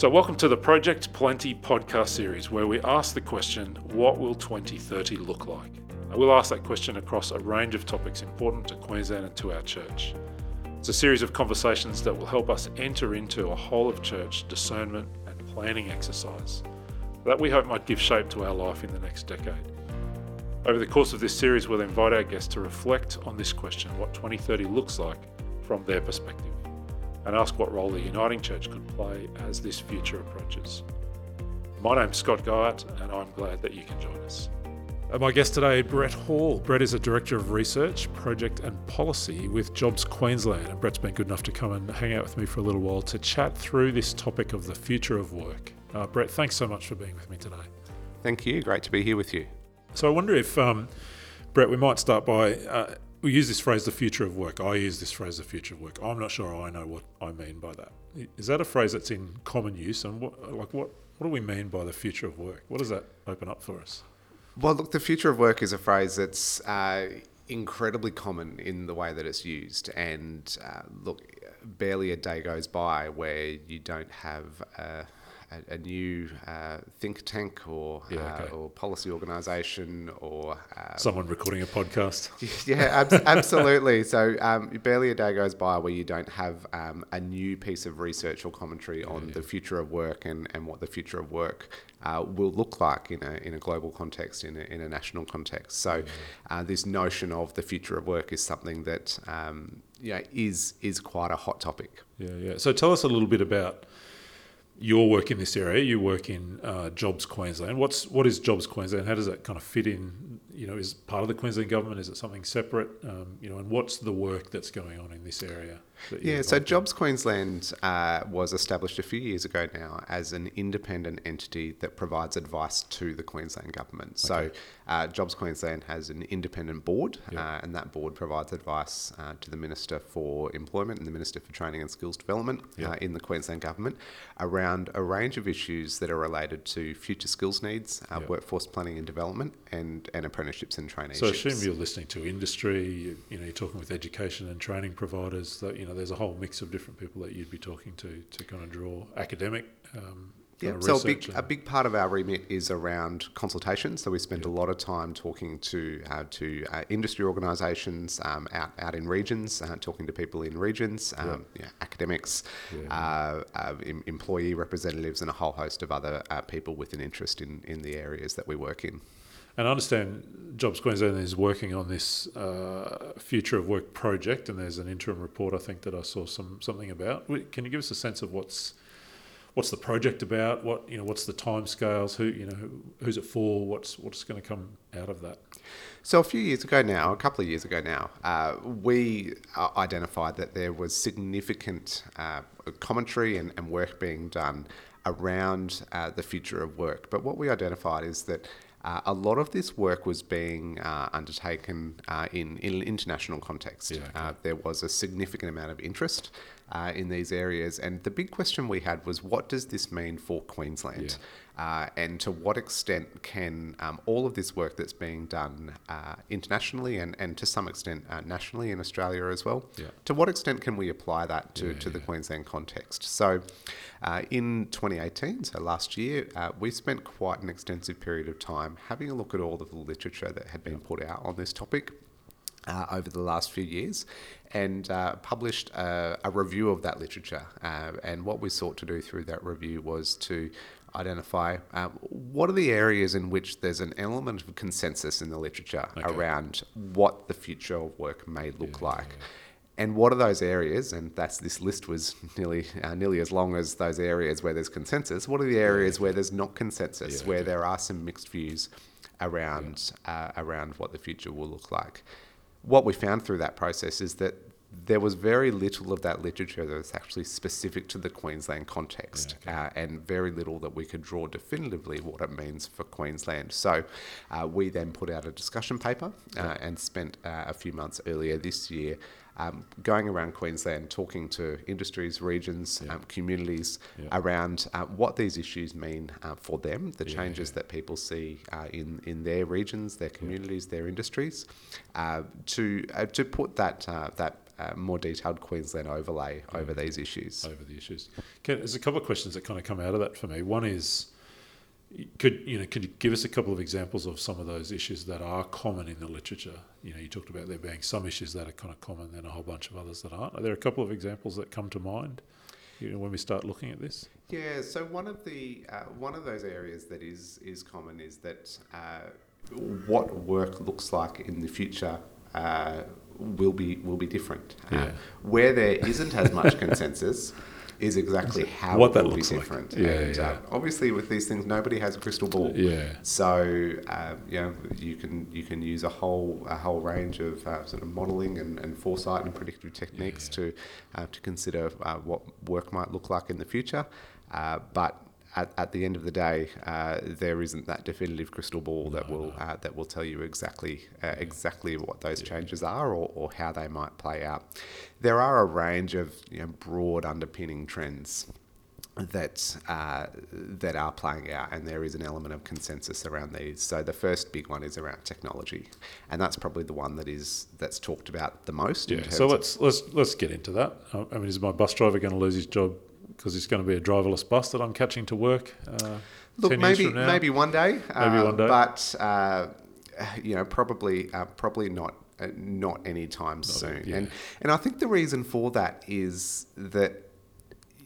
So, welcome to the Project Plenty podcast series, where we ask the question, What will 2030 look like? We'll ask that question across a range of topics important to Queensland and to our church. It's a series of conversations that will help us enter into a whole of church discernment and planning exercise that we hope might give shape to our life in the next decade. Over the course of this series, we'll invite our guests to reflect on this question what 2030 looks like from their perspective and ask what role the Uniting Church could play as this future approaches. My name's Scott Guyatt, and I'm glad that you can join us. Uh, my guest today, Brett Hall. Brett is a Director of Research, Project and Policy with Jobs Queensland. And Brett's been good enough to come and hang out with me for a little while to chat through this topic of the future of work. Uh, Brett, thanks so much for being with me today. Thank you. Great to be here with you. So I wonder if, um, Brett, we might start by uh, we use this phrase, the future of work. I use this phrase, the future of work. I'm not sure I know what I mean by that. Is that a phrase that's in common use? And what, like, what, what do we mean by the future of work? What does that open up for us? Well, look, the future of work is a phrase that's uh, incredibly common in the way that it's used. And uh, look, barely a day goes by where you don't have a, a new uh, think tank or yeah, uh, okay. uh, or policy organisation or um, someone recording a podcast. Yeah, ab- absolutely. So um, barely a day goes by where you don't have um, a new piece of research or commentary on yeah. the future of work and, and what the future of work uh, will look like in a, in a global context, in a, in a national context. So, uh, this notion of the future of work is something that um, yeah, is, is quite a hot topic. Yeah, yeah. So, tell us a little bit about your work in this area. You work in uh, Jobs Queensland. What's what is Jobs Queensland? How does that kind of fit in? You know, is part of the Queensland government? Is it something separate? Um, you know, and what's the work that's going on in this area? Yeah, so Jobs Queensland uh, was established a few years ago now as an independent entity that provides advice to the Queensland government. Okay. So uh, Jobs Queensland has an independent board, uh, and that board provides advice uh, to the Minister for Employment and the Minister for Training and Skills Development uh, in the Queensland government around a range of issues that are related to future skills needs, uh, workforce planning and development, and, and apprenticeships and traineeships. So I assume you're listening to industry. You, you know, you're talking with education and training providers. That you know know, there's a whole mix of different people that you'd be talking to to kind of draw academic. Um, yeah, so a big, a big part of our remit is around consultation. So we spend a lot of time talking to uh, to uh, industry organisations um, out out in regions, uh, talking to people in regions, um, yeah. academics, uh, uh, employee representatives, and a whole host of other uh, people with an interest in in the areas that we work in. And I understand Jobs Queensland is working on this uh, future of work project, and there's an interim report I think that I saw some something about. Can you give us a sense of what's what's the project about? What you know, what's the timescales? Who you know, who, who's it for? What's what's going to come out of that? So a few years ago now, a couple of years ago now, uh, we uh, identified that there was significant uh, commentary and, and, work being done around uh, the future of work. But what we identified is that uh, a lot of this work was being uh, undertaken uh, in, in international context. Yeah, okay. Uh, there was a significant amount of interest uh, in these areas, and the big question we had was, what does this mean for Queensland? Yeah. Uh, and to what extent can um, all of this work that's being done uh, internationally and, and to some extent uh, nationally in Australia as well, yeah. to what extent can we apply that to, yeah, to yeah. the Queensland context? So uh, in 2018, so last year, uh, we spent quite an extensive period of time having a look at all of the literature that had been put out on this topic. Uh, over the last few years and uh, published a, a, review of that literature. Uh, and what we sought to do through that review was to identify uh, what are the areas in which there's an element of consensus in the literature okay. around what the future of work may look yeah, like. Yeah. And what are those areas? And that's this list was nearly uh, nearly as long as those areas where there's consensus. What are the areas yeah, where there's not consensus, where there are some mixed views around uh, around what the future will look like? What we found through that process is that there was very little of that literature that was actually specific to the Queensland context, yeah, okay. uh, and very little that we could draw definitively what it means for Queensland. So, uh, we then put out a discussion paper uh, and spent uh, a few months earlier this year. Um, going around Queensland, talking to industries, regions, yeah. um, communities yeah. around uh, what these issues mean uh, for them, the changes that people see in in their regions, their communities, their industries, to to put that that uh, more detailed Queensland overlay over these issues. over the issues. Can, there's a couple of questions that kind of come out of that for me. One is, could you know, could you give us a couple of examples of some of those issues that are common in the literature? You know, you talked about there being some issues that are kind of common, then a whole bunch of others that aren't. Are there a couple of examples that come to mind? You know, when we start looking at this. Yeah, so one of the uh, one of those areas that is is common is that uh, what work looks like in the future uh, will be will be different. Uh, where there isn't as much consensus is exactly how What it that will looks be like. different. Yeah, and yeah. Uh, obviously, with these things, nobody has a crystal ball. Yeah. So uh, you know you can you can use a whole a whole range of uh, sort of modelling and, and foresight and predictive techniques to uh, to consider uh, what work might look like in the future, uh, but. At, at the end of the day, uh, there isn't that definitive crystal ball that will uh, that will tell you exactly uh, exactly what those changes are or, or how they might play out. There are a range of you know, broad underpinning trends that uh, that are playing out, and there is an element of consensus around these. So the first big one is around technology, and that's probably the one that is that's talked about the most. in Yeah. So let's let's let's get into that. I mean, is my bus driver going to lose his job because it's going to be a driverless bus that I'm catching to work? Uh, look 10 years maybe maybe one day, Maybe uh, one day. but uh, you know probably uh, probably not. Uh, not anytime soon, yeah. and and I think the reason for that is that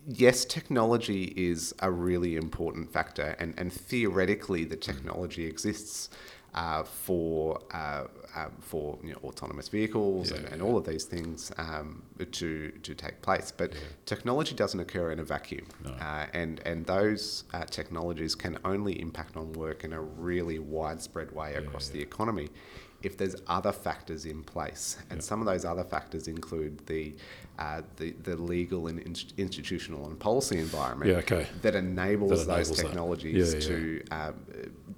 yes, technology is a really important factor, and, and theoretically, the technology exists uh, for uh, um, for you know, autonomous vehicles Yeah, and, and all of these things um, to to take place. But technology doesn't occur in a vacuum, uh, and and those uh, technologies can only impact on work in a really widespread way across the economy. If there's other factors in place, and some of those other factors include the uh, the, the legal and in- institutional and policy environment Yeah, okay. that enables That those enables that. technologies Yeah, yeah. to um,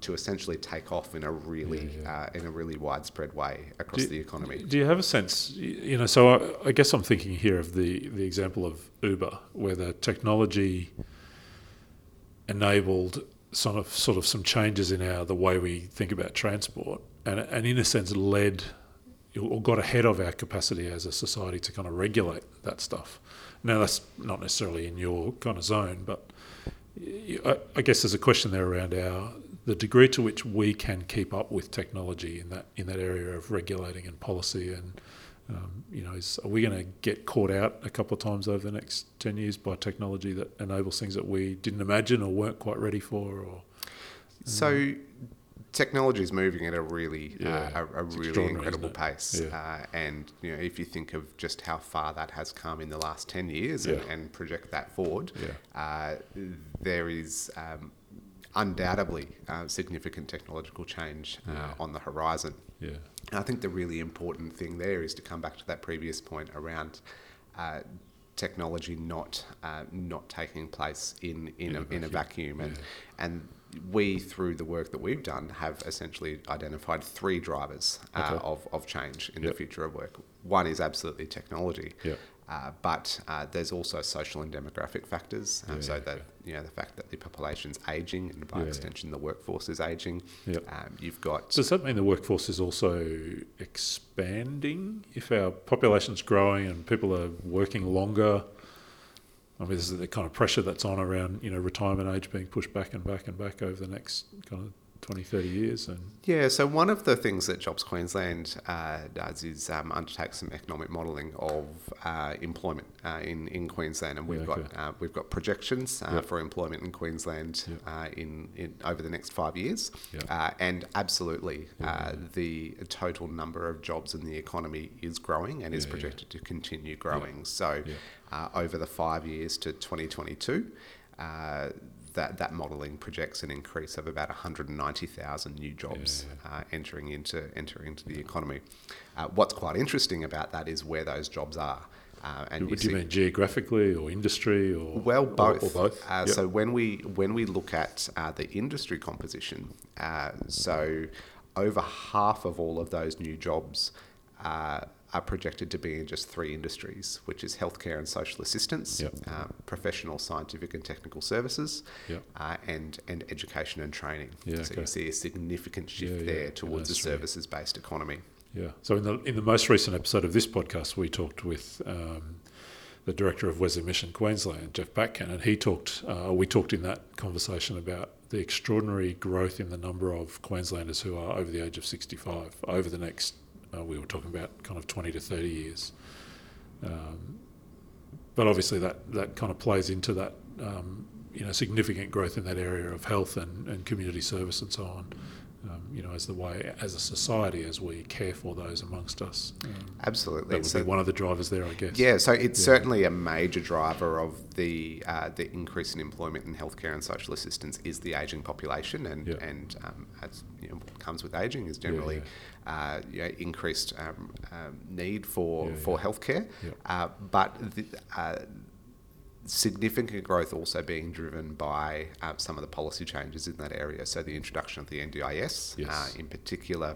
to essentially take off in a really Uh, in a really widespread way across Do- the economy. Do you have a sense? You know, so I, I guess I'm thinking here of the the example of Uber, where the technology enabled sort of sort of some changes in our the way we think about transport, and and in a sense led or got ahead of our capacity as a society to kind of regulate that stuff. Now that's not necessarily in your kind of zone, but I guess there's a question there around our the degree to which we can keep up with technology in that in that area of regulating and policy and um, you know is, are we going to get caught out a couple of times over the next 10 years by technology that enables things that we didn't imagine or weren't quite ready for or So technology is moving at a really Yeah, uh, a, a really incredible pace. Yeah. Uh, and you know, if you think of just how far that has come in the last ten years and, Yeah. and project that forward, Yeah. uh, there is. Um, Undoubtedly, uh, significant technological change uh, Yeah. on the horizon. yeah And I think the really important thing there is to come back to that previous point around uh, technology not uh, not taking place in in, a, in a vacuum, and and we through the work that we've done have essentially identified three drivers uh, Okay. of of change in Yep. the future of work. One is absolutely technology. Yep. Uh, but uh, there's also social and demographic factors. Um, Yeah, so yeah, that you know the fact that the population's aging, and by Yeah, yeah. extension the workforce is aging. Yep. Um, you've got Does that mean the workforce is also expanding? If our population's growing and people are working longer, I mean, this is the kind of pressure that's on around, you know, retirement age being pushed back and back and back over the next kind of 20, 30 years. And Yeah, so one of the things that Jobs Queensland uh, does is um, undertake some economic modelling of uh, employment uh, in in Queensland, and we've Yeah, got okay. uh, we've got projections uh, Yep. for employment in Queensland Yep. uh, in, in over the next five years, Yep. uh, and absolutely uh, the total number of jobs in the economy is growing and is Yeah, yeah. projected to continue growing. So Yeah. Uh, over the five years to 2022. Uh, that, that modelling projects an increase of about 190,000 new jobs Uh, entering into entering into the economy. Uh, what's quite interesting about that is where those jobs are. Uh, and do see- you mean, geographically or industry or well, or- both. Or, both. Uh, Yep. So when we when we look at uh, the industry composition, uh, so over half of all of those new jobs uh, are projected to be in just three industries, which is healthcare and social assistance, Yep. uh, professional, scientific, and technical services, Yep. uh, and and education and training. Yeah, so okay. you see a significant shift Yeah, yeah, there in towards a three. services based economy. Yeah. So in the in the most recent episode of this podcast, we talked with um, the director of Wesley Mission Queensland, Geoff Batkin, and he talked. Uh, we talked in that conversation about the extraordinary growth in the number of Queenslanders who are over the age of 65 over the next. Uh, we were talking about kind of 20 to 30 years. Um, but obviously that, that kind of plays into that um, you know significant growth in that area of health and, and community service and so on. Um, you know, as the way as a society as we care for those amongst us. Um, Absolutely, that would So- be one of the drivers there, I guess. Yeah, so it's Yeah. certainly a major driver of the uh, the increase in employment in healthcare and social assistance is the aging population, and Yeah. and um, as you know, what comes with aging is generally Uh, you know, increased um, um, need for Yeah, for yeah. healthcare, Yeah. uh, but the, uh, significant growth also being driven by uh, some of the policy changes in that area. So the introduction of the NDIS, Yes. uh, in particular.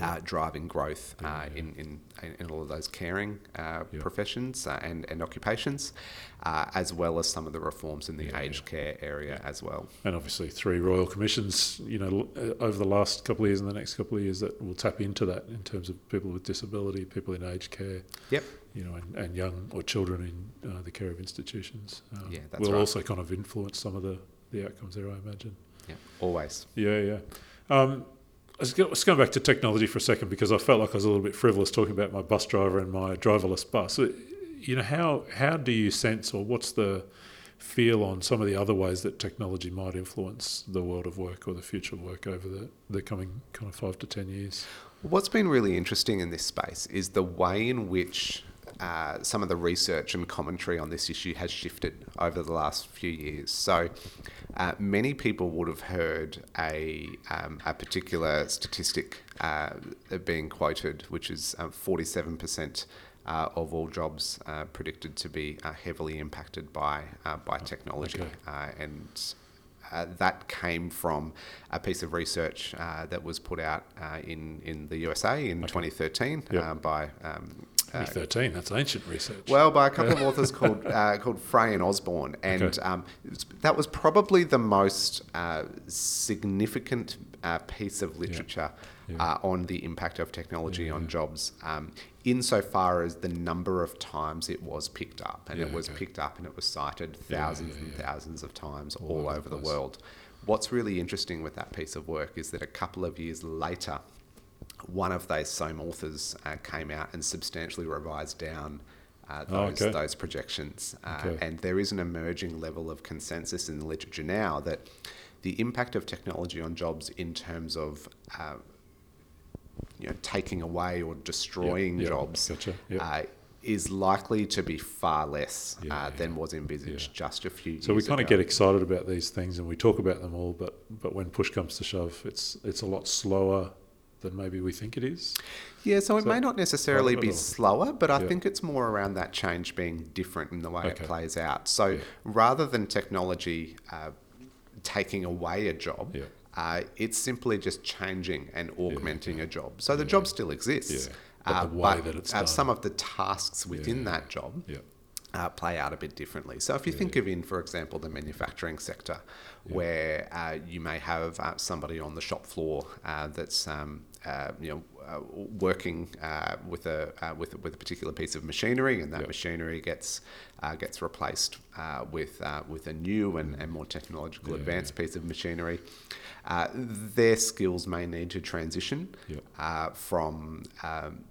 Uh, driving growth uh, Yeah, yeah. in, in, in all of those caring uh, Yeah. professions uh, and, and occupations, uh, as well as some of the reforms in the Yeah, aged care area as well. And obviously, three royal commissions, you know, uh, over the last couple of years and the next couple of years that will tap into that in terms of people with disability, people in aged care, Yep. you know, and, and young or children in uh, the care of institutions. Um, Yeah, that's will right. also kind of influence some of the, the outcomes there, I imagine. Yep. Always. Yeah, yeah. Um, let's, go, back to technology for a second because I felt like I was a little bit frivolous talking about my bus driver and my driverless bus. You know, how how do you sense, or what's the feel on some of the other ways that technology might influence the world of work or the future of work over the, the coming kind of five to ten years? What's been really interesting in this space is the way in which uh, some of the research and commentary on this issue has shifted over the last few years. So, uh, many people would have heard a, um, a particular statistic uh, being quoted, which is um, 47%. Uh, of all jobs uh, predicted to be uh, heavily impacted by uh, by technology, Okay. uh, and uh, that came from a piece of research uh, that was put out uh, in, in the USA in 2013 Yep. uh, by um, 2013, that's ancient research. well by a couple of authors called uh, called Frey and Osborne, and Okay. um, was- that was probably the most uh, significant uh, piece of literature Yeah. Uh, on the impact of technology Yeah, on yeah. jobs. Um, insofar as the number of times it was picked up, and it was okay. picked up and it was cited Yeah, thousands yeah, and thousands of times All all, over the the world. What's really interesting with that piece of work is that a couple of years later, one of those same authors uh, came out and substantially revised down uh, Oh, those, okay. those projections. Uh, Okay. And there is an emerging level of consensus in the literature now that the impact of technology on jobs in terms of uh, you know, taking away or destroying yeah, jobs gotcha, yeah. uh, is likely to be far less Yeah, uh, than was envisaged Yeah. just a few years So we kind of get excited about these things and we talk about them all, but but when push comes to shove, it's it's a lot slower than maybe we think it is. Yeah, so it may not necessarily be slower, but I Yeah. think it's more around that change being different in the way Okay. it plays out. So Yeah. rather than technology uh, taking away a job, Yeah. uh, it's simply just changing and augmenting a job. So the job yeah. still exists. Yeah. But uh, the way but, that it's uh, some of the tasks within yeah, that job Yeah. uh, play out a bit differently. So if you Yeah, think of in, for example, the manufacturing sector, where uh, you may have uh, somebody on the shop floor uh, that's um, uh, you know uh, working uh, with a uh, with with a particular piece of machinery, and that Yep. machinery gets uh, gets replaced uh, with uh, with a new and, and more technological Yeah, advanced piece of machinery. Uh, their skills may need to transition Yep. uh, from um,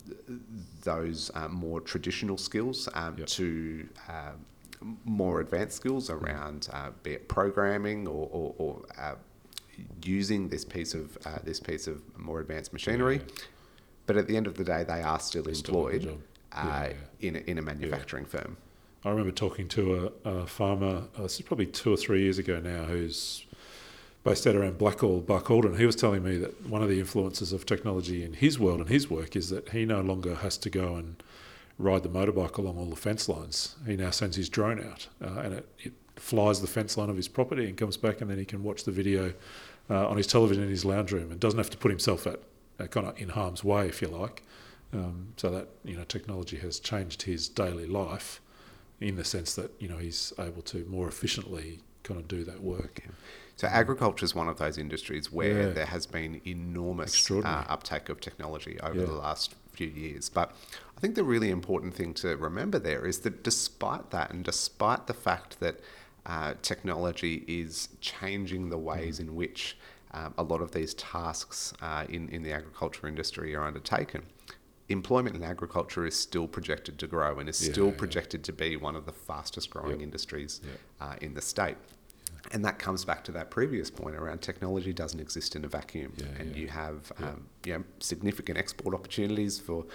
those uh, more traditional skills um, Yep. to more advanced skills around uh, be it programming or, or, or uh, using this piece of uh, this piece of more advanced machinery. Yeah. But at the end of the day, they are still They're still employed job. uh, in a, in a manufacturing firm. I remember talking to a, a farmer, uh, this is probably two or three years ago now, who's based out around Blackall, Barcaldine. He was telling me that one of the influences of technology in his world and his work is that he no longer has to go and ride the motorbike along all the fence lines. He now sends his drone out uh, and it, it flies the fence line of his property and comes back and then he can watch the video uh, on his television in his lounge room and doesn't have to put himself at uh, kind of in harm's way, if you like. Um, so that you know, technology has changed his daily life in the sense that you know he's able to more efficiently kind of do that work. So agriculture is one of those industries where Yeah. there has been enormous uh, uptake of technology over Yeah. the last few years. But I think the really important thing to remember there is that despite that, and despite the fact that uh, technology is changing the ways in which um, a lot of these tasks uh, in, in the agriculture industry are undertaken, employment in agriculture is still projected to grow and is Yeah, still yeah. projected to be one of the fastest growing Yep. industries Yep. uh, in the state. And that comes back to that previous point around technology doesn't exist in a vacuum, Yeah, and yeah. you have Yeah. um, you know, significant export opportunities for.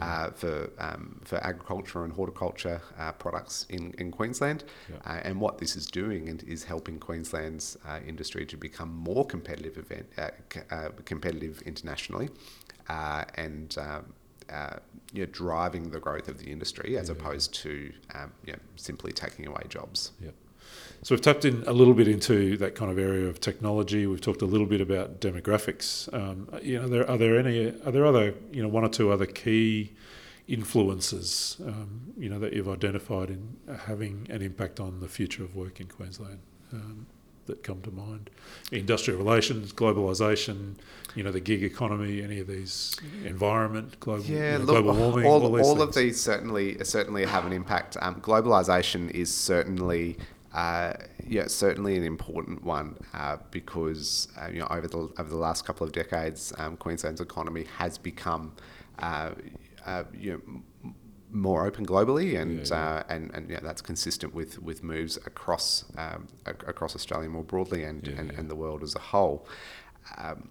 Uh, for um, for agriculture and horticulture uh, products in, in Queensland. Uh, and what this is doing and is helping Queensland's uh, industry to become more competitive event, uh, c- uh, competitive internationally, uh, and um, uh, you know, driving the growth of the industry as Yeah, yeah. opposed to um, you know, simply taking away jobs. Yeah. So we've tapped in a little bit into that kind of area of technology. We've talked a little bit about demographics. Um, you know, there are there any are there other you know one or two other key influences um, you know that you've identified in having an impact on the future of work in Queensland um, that come to mind? Industrial relations, globalisation, you know, the gig economy, any of these environment, global, you know, look, global warming, all, all, these all of these certainly certainly have an impact. Um, globalization is certainly uh, yeah certainly an important one uh, because uh, you know over the over the last couple of decades, um, Queensland's economy has become uh, uh, you know. m- More open globally, and Yeah, yeah. Uh, and and yeah, that's consistent with with moves across um, ac- across Australia more broadly, and Yeah, and, yeah. and the world as a whole. Um,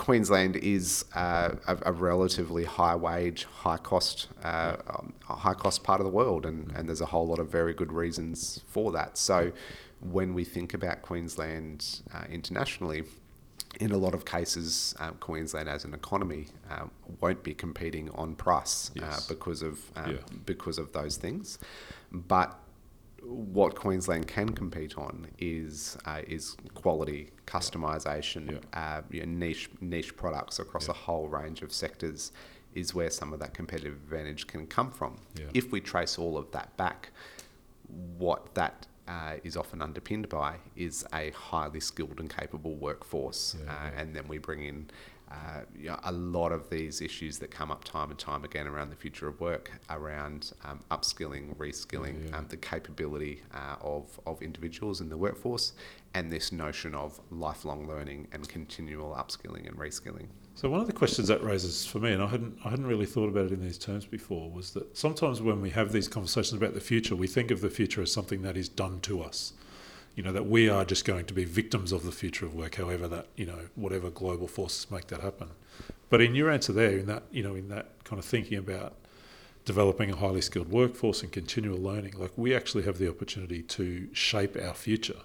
Queensland is uh, a, a relatively high wage, high cost, uh, um, high cost part of the world, and, and there's a whole lot of very good reasons for that. So, when we think about Queensland uh, internationally, in a lot of cases, um, Queensland as an economy um, won't be competing on price uh, Yes. because of um, Yeah. because of those things, but what Queensland can compete on is uh, is quality, customisation, Yeah. uh, you know, niche niche products across Yeah. a whole range of sectors, is where some of that competitive advantage can come from. Yeah. If we trace all of that back, what that uh, is often underpinned by is a highly skilled and capable workforce, uh, and then we bring in. Uh, you know, a lot of these issues that come up time and time again around the future of work, around um, upskilling, reskilling, Yeah, yeah. Um, the capability uh, of, of individuals in the workforce, and this notion of lifelong learning and continual upskilling and reskilling. So one of the questions that raises for me, and I hadn't I hadn't really thought about it in these terms before, was that sometimes when we have these conversations about the future, we think of the future as something that is done to us. You know, that we are just going to be victims of the future of work, however that, you know, whatever global forces make that happen. But in your answer there, in that, you know, in that kind of thinking about developing a highly skilled workforce and continual learning, like we actually have the opportunity to shape our future,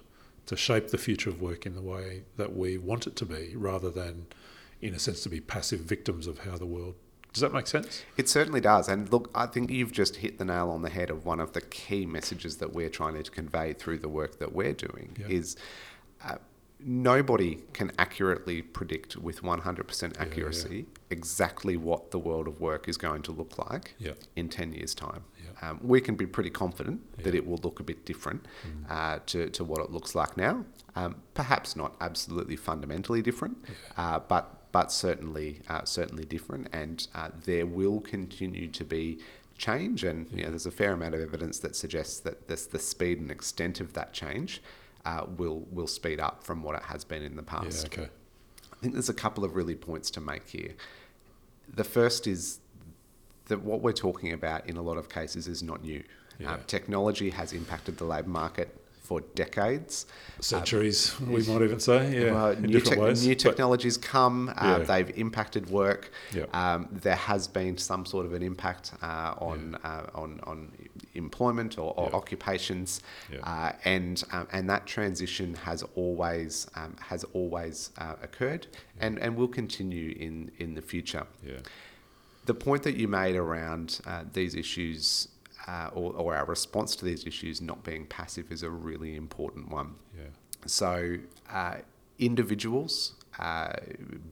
to shape the future of work in the way that we want it to be, rather than, in a sense, to be passive victims of how the world. Does that make sense? It certainly does. And look, I think you've just hit the nail on the head of one of the key messages that we're trying to convey through the work that we're doing Yeah. is uh, nobody can accurately predict with 100% yeah. accuracy exactly what the world of work is going to look like Yeah. in 10 years' time. Yeah. Um, we can be pretty confident that it will look a bit different Mm. uh, to, to what it looks like now. Um, perhaps not absolutely fundamentally different, uh, but but certainly uh, certainly different, and uh, there will continue to be change. And you know, there's a fair amount of evidence that suggests that this, the speed and extent of that change uh, will will speed up from what it has been in the Yeah, past. okay. I think there's a couple of really points to make here. The first is that what we're talking about in a lot of cases is not new. Yeah. Uh, technology has impacted the labour market for decades. Centuries, we might even say, yeah, Well, new, tech- ways. new technologies come, uh, Yeah. they've impacted work. Yeah. Um, there has been some sort of an impact uh, on, uh, on on employment or, or Yeah. occupations, Yeah. uh, and um, and that transition has always um, has always uh, occurred, and, and will continue in in the future. yeah, The point that you made around uh, these issues. Uh, or, or our response to these issues not being passive is a really important one. yeah, So, uh, individuals, uh,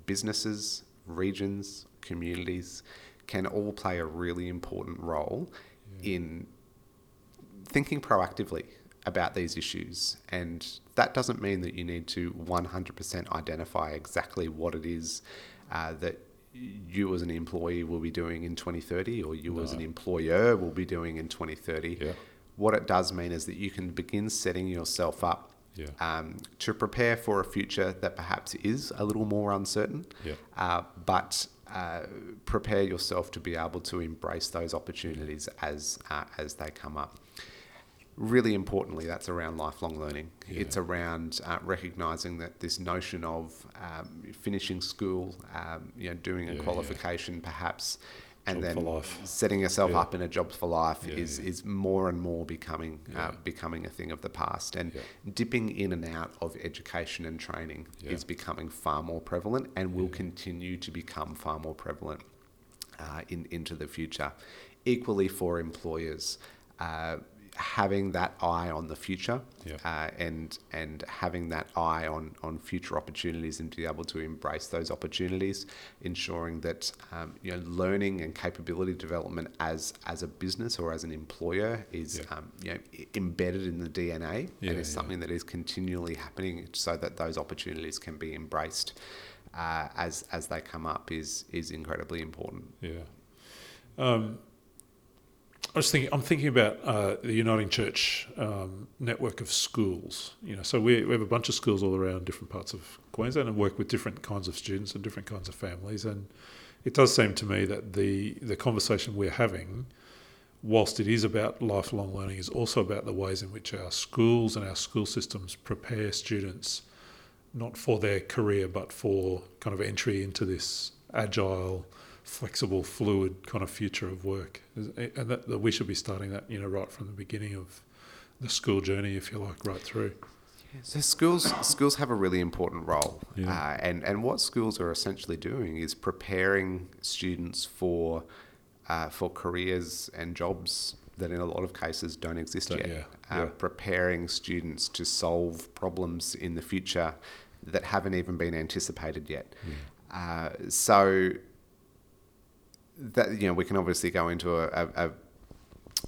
businesses, regions, communities can all play a really important role in thinking proactively about these issues. And that doesn't mean that you need to 100% identify exactly what it is uh, that you as an employee will be doing in 2030 or you as an employer will be doing in 2030. Yeah. What it does mean is that you can begin setting yourself up Yeah. um, to prepare for a future that perhaps is a little more uncertain, Yeah. uh, but uh, prepare yourself to be able to embrace those opportunities as uh, as they come up. Really importantly, that's around lifelong learning. Yeah. It's around uh, recognizing that this notion of um, finishing school, um, you know, doing a Yeah, yeah. qualification perhaps, and Job then setting yourself Yeah. up in a jobs for life Yeah, is, yeah. is more and more becoming Yeah. uh, becoming a thing of the past. And Yeah. dipping in and out of education and training Yeah. is becoming far more prevalent and will Yeah. continue to become far more prevalent uh, in, into the future. Equally for employers, uh, having that eye on the future Yeah. uh, and and having that eye on, on future opportunities and be able to embrace those opportunities, ensuring that um, you know learning and capability development as as a business or as an employer is Yeah. um, you know embedded in the DNA Yeah, and is yeah. something that is continually happening so that those opportunities can be embraced uh, as as they come up is is incredibly important. Yeah. Um, I was thinking. I'm thinking about uh, the Uniting Church um, network of schools. You know, so we, we have a bunch of schools all around different parts of Queensland and work with different kinds of students and different kinds of families. And it does seem to me that the the conversation we're having, whilst it is about lifelong learning, is also about the ways in which our schools and our school systems prepare students not for their career but for kind of entry into this agile flexible, fluid kind of future of work, and that, that we should be starting that, you know, right from the beginning of the school journey, if you like, right through. So schools schools have a really important role, Yeah. uh, and and what schools are essentially doing is preparing students for uh, for careers and jobs that in a lot of cases don't exist yet. yeah, Uh, yeah. Preparing students to solve problems in the future that haven't even been anticipated yet. Uh, so that you know we can obviously go into a, a, a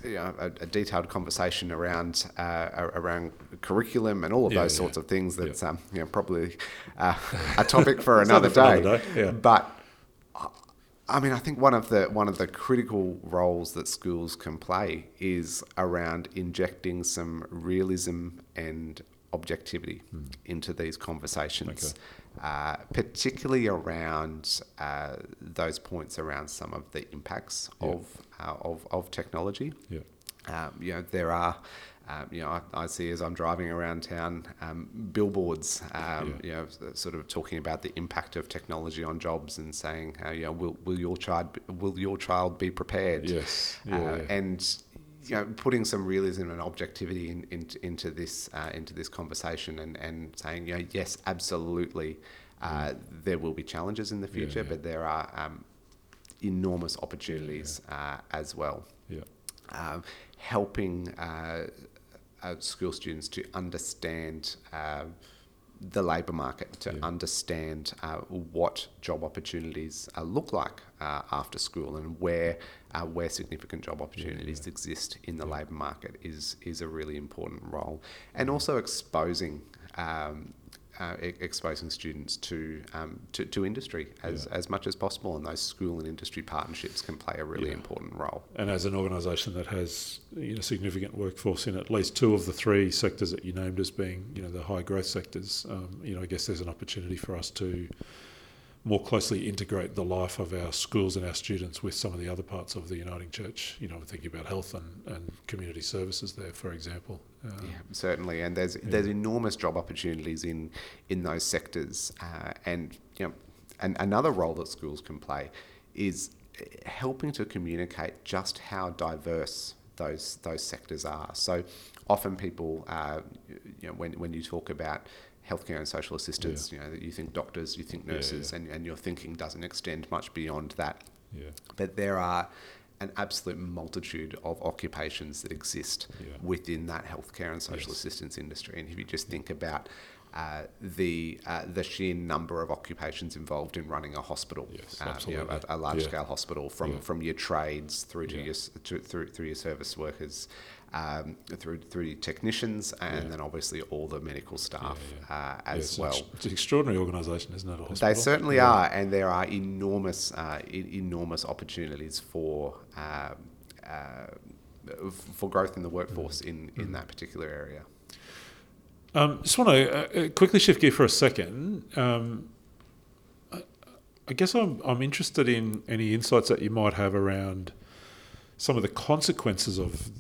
you know, a, a detailed conversation around uh, around curriculum and all of Yeah, those yeah. sorts of things. Yeah. That's um, you know probably uh, a topic for another day. for another day, yeah. But I- I mean, I think one of the one of the critical roles that schools can play is around injecting some realism and objectivity into these conversations, uh, particularly around uh, those points around some of the impacts Yeah. of, uh, of of technology. Yeah. Um, you know, there are, um, you know, I, I see as I'm driving around town um, billboards, um, Yeah. you know, sort of talking about the impact of technology on jobs and saying, uh, you know, will, will your child be- will your child be prepared? Yes. Yeah, uh, yeah. and you know, putting some realism and objectivity in, in, into this uh, into this conversation and, and saying, you know, yes, absolutely, uh, there will be challenges in the future, yeah. but there are um, enormous opportunities uh, as well Yeah. um, helping uh, uh, school students to understand uh, the labour market, to Yeah. understand uh, what job opportunities uh, look like uh, after school, and where uh, where significant job opportunities yeah. exist in the Yeah. labour market is is a really important role, and also exposing. Um, uh, exposing students to, um, to to industry as, Yeah. as much as possible, and those school and industry partnerships can play a really Yeah. important role. And as an organisation that has you know significant workforce in at least two of the three sectors that you named as being you know the high growth sectors, um, you know I guess there's an opportunity for us to more closely integrate the life of our schools and our students with some of the other parts of the Uniting Church. You know, thinking about health and, and community services there, for example. Um, Yeah, certainly, and there's there's enormous job opportunities in in those sectors, uh, and you know, and another role that schools can play is helping to communicate just how diverse those those sectors are. So often people, uh, you know, when when you talk about healthcare and social assistance, you know, that you think doctors, you think nurses, yeah. and, and your thinking doesn't extend much beyond that. yeah, But there are an absolute multitude of occupations that exist Yeah. within that healthcare and social Yes. assistance industry. And if you just think about uh, the uh, the sheer number of occupations involved in running a hospital, Yes, uh, you know, absolutely. a, a large Yeah. scale hospital from, Yeah. from your trades through to Yeah. your to, through through your service workers, um, through through technicians, and Yeah. then obviously all the medical staff yeah. Uh, Yeah, as it's, an well. ex- it's an extraordinary organisation, isn't it? A hospital? They certainly are, and there are enormous, uh, e- enormous opportunities for um, uh, for growth in the workforce in, Mm. in that particular area. Um, just want to uh, quickly shift gear for a second. Um, I, I guess I'm I'm interested in any insights that you might have around some of the consequences of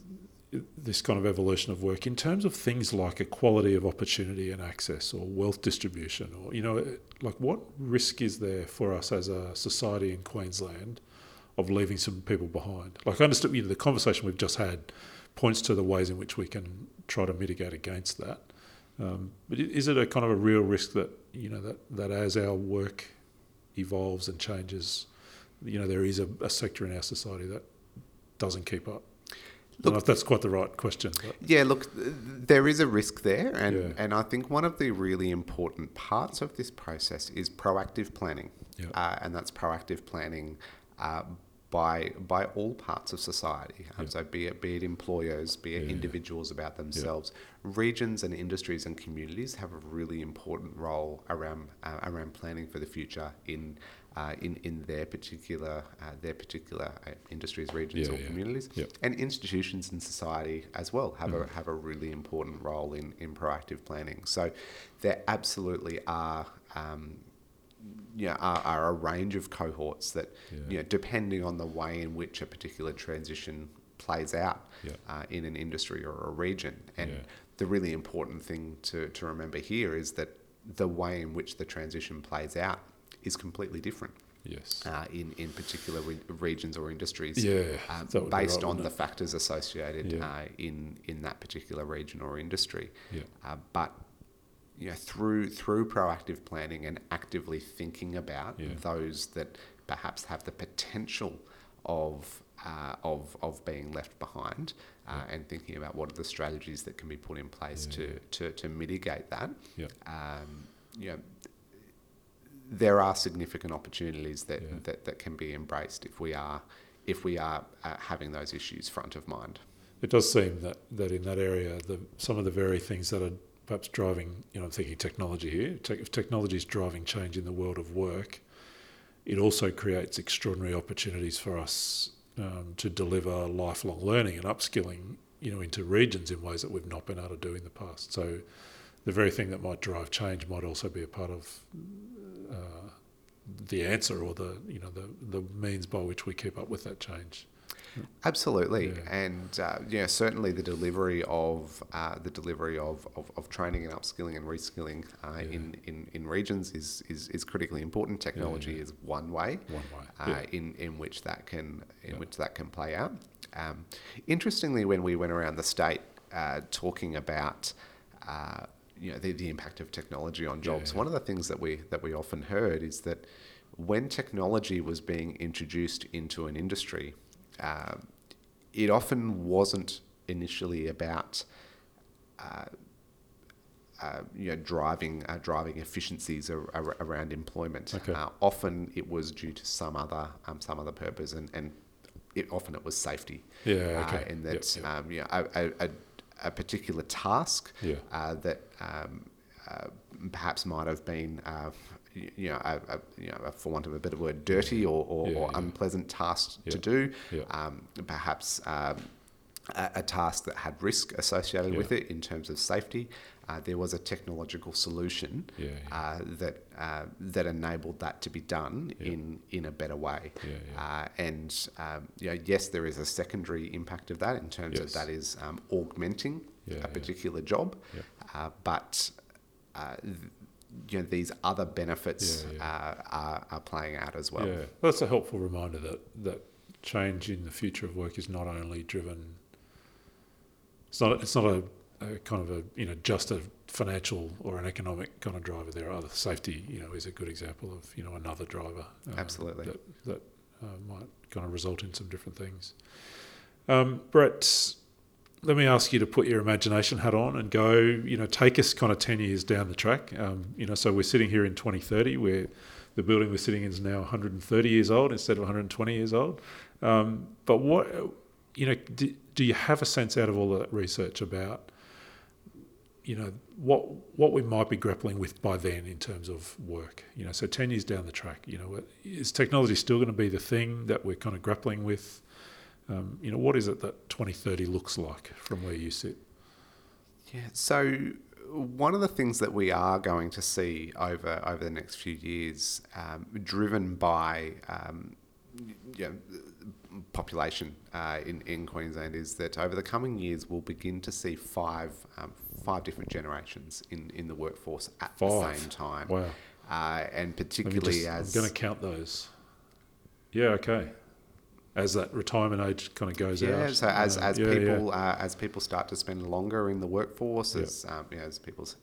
this kind of evolution of work in terms of things like equality of opportunity and access or wealth distribution or you know like what risk is there for us as a society in Queensland of leaving some people behind? Like I understand you know, the conversation we've just had points to the ways in which we can try to mitigate against that. Um, but is it a kind of a real risk that you know that, that as our work evolves and changes you know there is a, a sector in our society that doesn't keep up I don't know if that's quite the right question. But Yeah, look, there is a risk there, and, Yeah. and I think one of the really important parts of this process is proactive planning, Yeah. uh, and that's proactive planning uh, by by all parts of society. Um, Yeah. So be it be it employers, be it individuals about themselves, regions and industries and communities have a really important role around uh, around planning for the future in. Uh, in in their particular uh, their particular uh, industries, regions, Yeah, or yeah. communities, Yeah. and institutions in society as well have Mm. a have a really important role in, in proactive planning. So there absolutely are. Um, you know, are, are a range of cohorts that, Yeah. you know, depending on the way in which a particular transition plays out Yeah. uh, in an industry or a region. And the really important thing to, to remember here is that the way in which the transition plays out is completely different yes, uh, in, in particular re- regions or industries Yeah, be based right, on the factors associated Yeah. uh, in, in that particular region or industry. Yeah. Uh, but you know, through through proactive planning and actively thinking about Yeah. those that perhaps have the potential of uh, of of being left behind, uh, and thinking about what are the strategies that can be put in place Yeah, to, yeah. to to mitigate that. Yeah. Um, you know, there are significant opportunities that, Yeah. that, that can be embraced if we are if we are uh, having those issues front of mind. it does seem that, that in that area, the, some of the very things that are perhaps driving, you know, I'm thinking technology here. Te- if technology is driving change in the world of work, it also creates extraordinary opportunities for us um, to deliver lifelong learning and upskilling, you know, into regions in ways that we've not been able to do in the past. So, the very thing that might drive change might also be a part of uh, the answer or the you know the the means by which we keep up with that change. Absolutely, Yeah. and uh, yeah, certainly the delivery of uh, the delivery of, of, of training and upskilling and reskilling uh, Yeah. in, in, in regions is, is, is critically important. Technology yeah. is one way, One way, uh, in, in which that can in which that can play out. Um, interestingly, when we went around the state uh, talking about uh, you know the, the impact of technology on jobs, Yeah. one of the things that we that we often heard is that when technology was being introduced into an industry, uh, it often wasn't initially about uh, uh, you know, driving uh, driving efficiencies ar- ar- around employment. Okay. Uh, often it was due to some other um, some other purpose, and, and it often it was safety. Yeah, okay. Uh, and Yep, that yep. um, you know, a, a, a, particular task Yeah. uh, that um, uh, perhaps might have been. Uh, you know, a, a, you know, for want of a better word, dirty or, or, Yeah, or yeah. unpleasant task to do. Um, perhaps um, a, a task that had risk associated Yeah. with it in terms of safety. Uh, there was a technological solution Yeah, yeah. Uh, that uh, that enabled that to be done Yeah. in in a better way. Uh, and um, you know, yes, there is a secondary impact of that in terms of that is um, augmenting a particular job, uh, but. Uh, th- you know, these other benefits Uh, are, are playing out as well. Yeah, that's a helpful reminder that that change in the future of work is not only driven. It's not. It's not a, a kind of a you know just a financial or an economic kind of driver. There are other safety. You know, is a good example of you know another driver. uh, Absolutely. That that uh, might kind of result in some different things. Um, Brett, let me ask you to put your imagination hat on and go, you know, take us kind of 10 years down the track. Um, you know, so we're sitting here in 2030 where the building we're sitting in is now 130 years old instead of 120 years old. Um, but what, you know, do, do you have a sense out of all that research about, you know, what what we might be grappling with by then in terms of work? You know, so 10 years down the track, you know, is technology still going to be the thing that we're kind of grappling with? Um, you know, what is it that 2030 looks like from where you sit? Yeah, so one of the things that we are going to see over over the next few years, um, driven by um, you know, population uh, in in Queensland, is that over the coming years we'll begin to see five um, five different generations in, in the workforce at five. the same time. Wow! Uh, and particularly just, as I'm going to count those. Yeah. Okay as that retirement age kind of goes yeah, out. Yeah, so as, as yeah, people yeah. Uh, as people start to spend longer in the workforce, as um, you know, as people's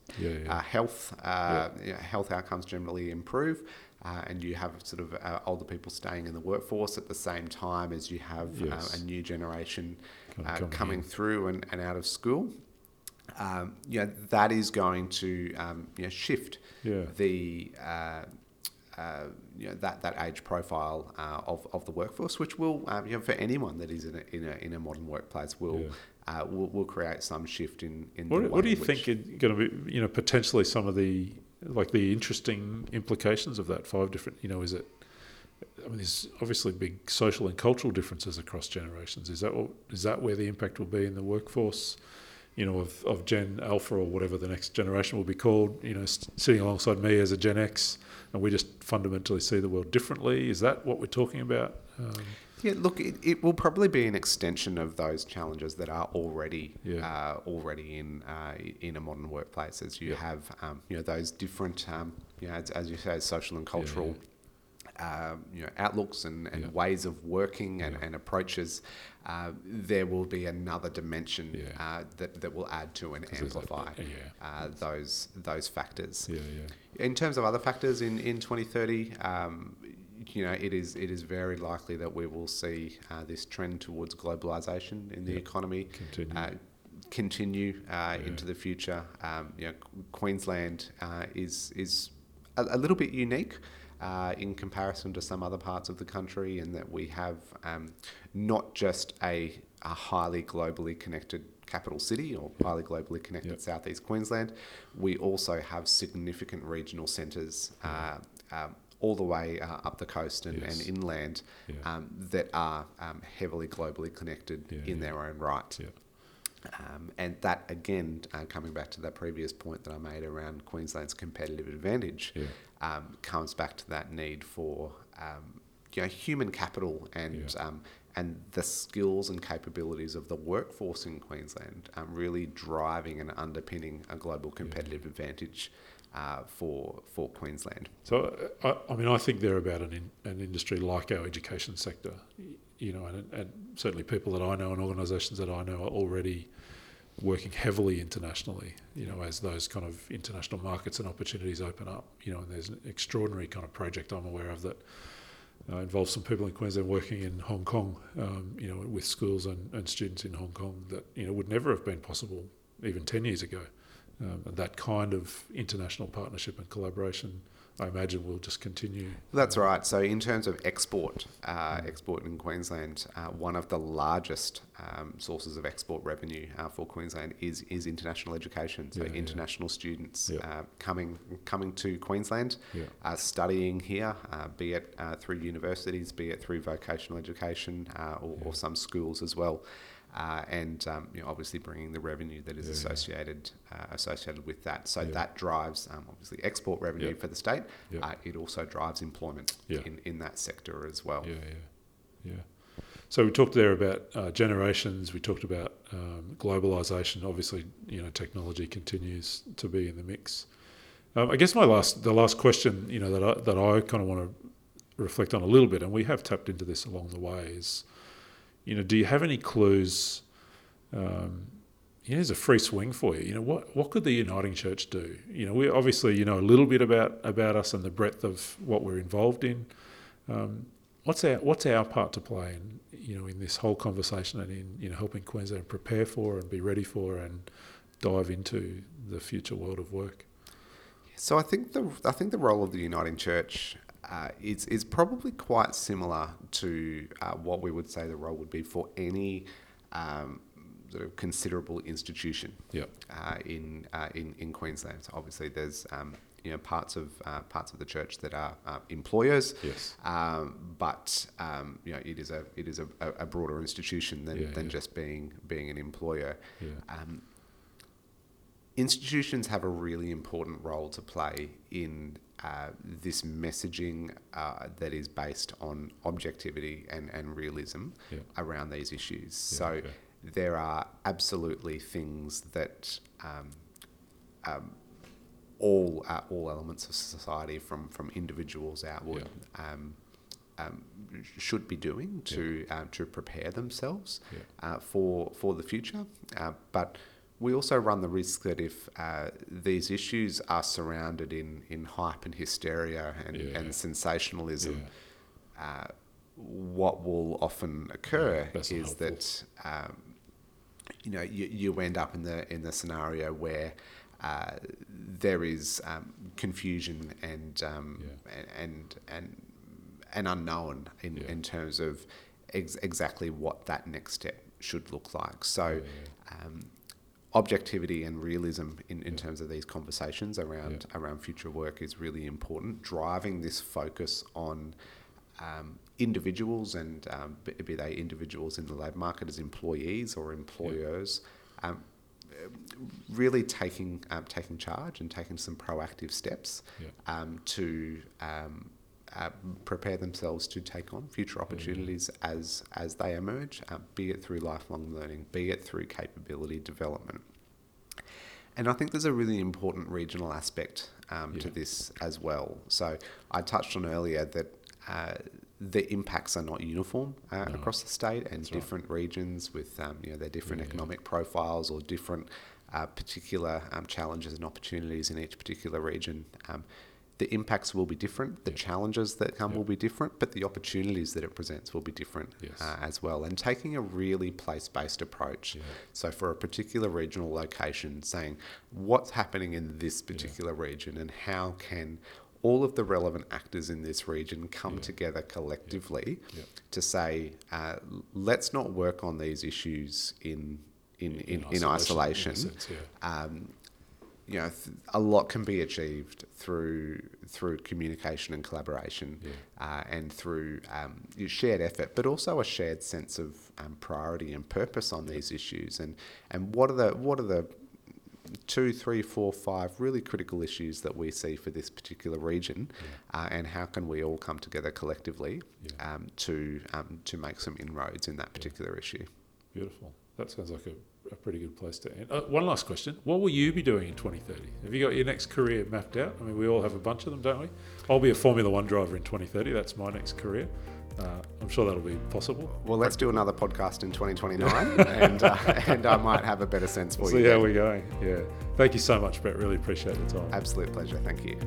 uh, health uh, you know, health outcomes generally improve, uh, and you have sort of uh, older people staying in the workforce at the same time as you have yes. a new generation kind of coming through and, and out of school. Um, you know, that is going to um, you know, shift the uh, you know, that, that age profile uh, of, of the workforce, which will, um, you know, for anyone that is in a, in a, in a modern workplace, will, yeah. uh, will, will create some shift in, in what, what do you think is going to be, you know, potentially some of the, like the interesting implications of that five different, you know, is it, I mean, there's obviously big social and cultural differences across generations. Is that what, is that where the impact will be in the workforce? you know, of, of Gen Alpha or whatever the next generation will be called, you know, sitting alongside me as a Gen X, and we just fundamentally see the world differently. Is that what we're talking about? Um, yeah, look, it, it will probably be an extension of those challenges that are already yeah. uh, already in uh, in a modern workplace. As you yeah. have, um, you know, those different, um, you know, as, as, you say, social and cultural. Um, you know, outlooks and, and ways of working and, and approaches, uh, there will be another dimension uh, that, that will add to and amplify uh, those those factors. Yeah, in terms of other factors in, in 2030, um, you know, it is it is very likely that we will see uh, this trend towards globalization in the economy continue, uh, continue uh, into the future. Um, you know, Queensland is is a, a little bit unique uh, in comparison to some other parts of the country, in that we have um, not just a, a, highly globally connected capital city or highly globally connected yep. southeast Queensland, we also have significant regional centres. Uh, um, all the way uh, up the coast and, yes. and inland yeah. um, that are um, heavily globally connected yeah, in yeah. their own right. Um, and that, again, uh, coming back to that previous point that I made around Queensland's competitive advantage, um, comes back to that need for um, you know human capital and. Um, and the skills and capabilities of the workforce in Queensland um, really driving and underpinning a global competitive advantage. Uh, for for Queensland. So, uh, I, I, mean, I think they're about an, in, an industry like our education sector you know, and, and certainly people that I know and organisations that I know are already working heavily internationally, you know, as those kind of international markets and opportunities open up, you know, and there's an extraordinary kind of project I'm aware of that uh, involves some people in Queensland working in Hong Kong, um, you know, with schools and, and students in Hong Kong that, you know, would never have been possible even 10 years ago. Um, and that kind of international partnership and collaboration I imagine will just continue. That's right. So, in terms of export, uh, export in Queensland, uh, one of the largest um, sources of export revenue uh, for Queensland is is international education. So, yeah, international yeah. students yeah. Uh, coming coming to Queensland, uh, studying here, uh, be it through universities, be it through vocational education, or, or, some schools as well uh, and um, you know, obviously bringing the revenue that is yeah, associated yeah. Uh, associated with that. So yeah. that drives um, obviously export revenue for the state. Uh, it also drives employment in, in that sector as well. Yeah, yeah, yeah. So we talked there about uh, generations. We talked about um, globalization. Obviously, you know, technology continues to be in the mix. Um, I guess my last, the last question, you know, that I, that I kind of want to reflect on a little bit, and we have tapped into this along the way, is you know, do you have any clues? Um, here's a free swing for you. You know, what what could the Uniting Church do? You know, we obviously you know a little bit about about us and the breadth of what we're involved in. Um, what's our what's our part to play in you know in this whole conversation and in you know helping Queensland prepare for and be ready for and dive into the future world of work? So I think the I think the role of the Uniting Church uh, is is probably quite similar to uh, what we would say the role would be for any um, sort of considerable institution Yep. uh, in, uh, in in Queensland. So obviously, there's um, you know parts of uh, parts of the church that are uh, employers, Yes. um, but um, you know it is a it is a, a a broader institution than, Yeah, than yeah. just being being an employer. Yeah. Um, institutions have a really important role to play in uh, this messaging uh, that is based on objectivity and, and realism Yeah. around these issues. Yeah, so okay. there are absolutely things that um, um, all uh, all elements of society, from from individuals outward, um, um, should be doing to uh, to prepare themselves Yeah. uh, for for the future. Uh, but we also run the risk that if uh, these issues are surrounded in, in hype and hysteria and, Yeah. and sensationalism, Yeah. uh, what will often occur not is that um, you know you, you end up in the in the scenario where uh, there is um, confusion and, um, and and and an unknown in, Yeah. in terms of ex- exactly what that next step should look like. So. Um, objectivity and realism in, in Yeah. terms of these conversations around around future work is really important. Driving this focus on um, individuals and um, be, they individuals in the labour market as employees or employers, um, really taking um, taking charge and taking some proactive steps Yeah. um, to um, uh, prepare themselves to take on future opportunities as as they emerge, uh, be it through lifelong learning, be it through capability development. And I think there's a really important regional aspect um, to this as well. So I touched on earlier that uh, the impacts are not uniform uh, No. across the state, and That's right. different regions with um, you know their different Yeah, yeah. economic profiles or different uh, particular um, challenges and opportunities in each particular region. Um, the impacts will be different, the Yeah. challenges that come Yeah. will be different, but the opportunities that it presents will be different Yes. uh, as well. And taking a really place based approach. Yeah. So, for a particular regional location, saying what's happening in this particular region and how can all of the relevant actors in this region come together collectively to say, uh, let's not work on these issues in in, in, in, isolation. in sense, yeah. Um, you know, th- a lot can be achieved through through communication and collaboration, Yeah. uh, and through um, your shared effort, but also a shared sense of um, priority and purpose on these issues. And and what are the what are the two, three, four, five really critical issues that we see for this particular region, uh, and how can we all come together collectively Yeah. um, to um, to make some inroads in that particular issue? Beautiful. That sounds like a, a pretty good place to end. Uh, one last question. What will you be doing in 2030? Have you got your next career mapped out? I mean, we all have a bunch of them, don't we? I'll be a Formula One driver in 2030. That's my next career. Uh, I'm sure that'll be possible. Well, let's do another podcast in 2029, and uh, and I might have a better sense for See you. how then. we're going. Yeah. Thank you so much, Brett. Really appreciate the time. Absolute pleasure. Thank you.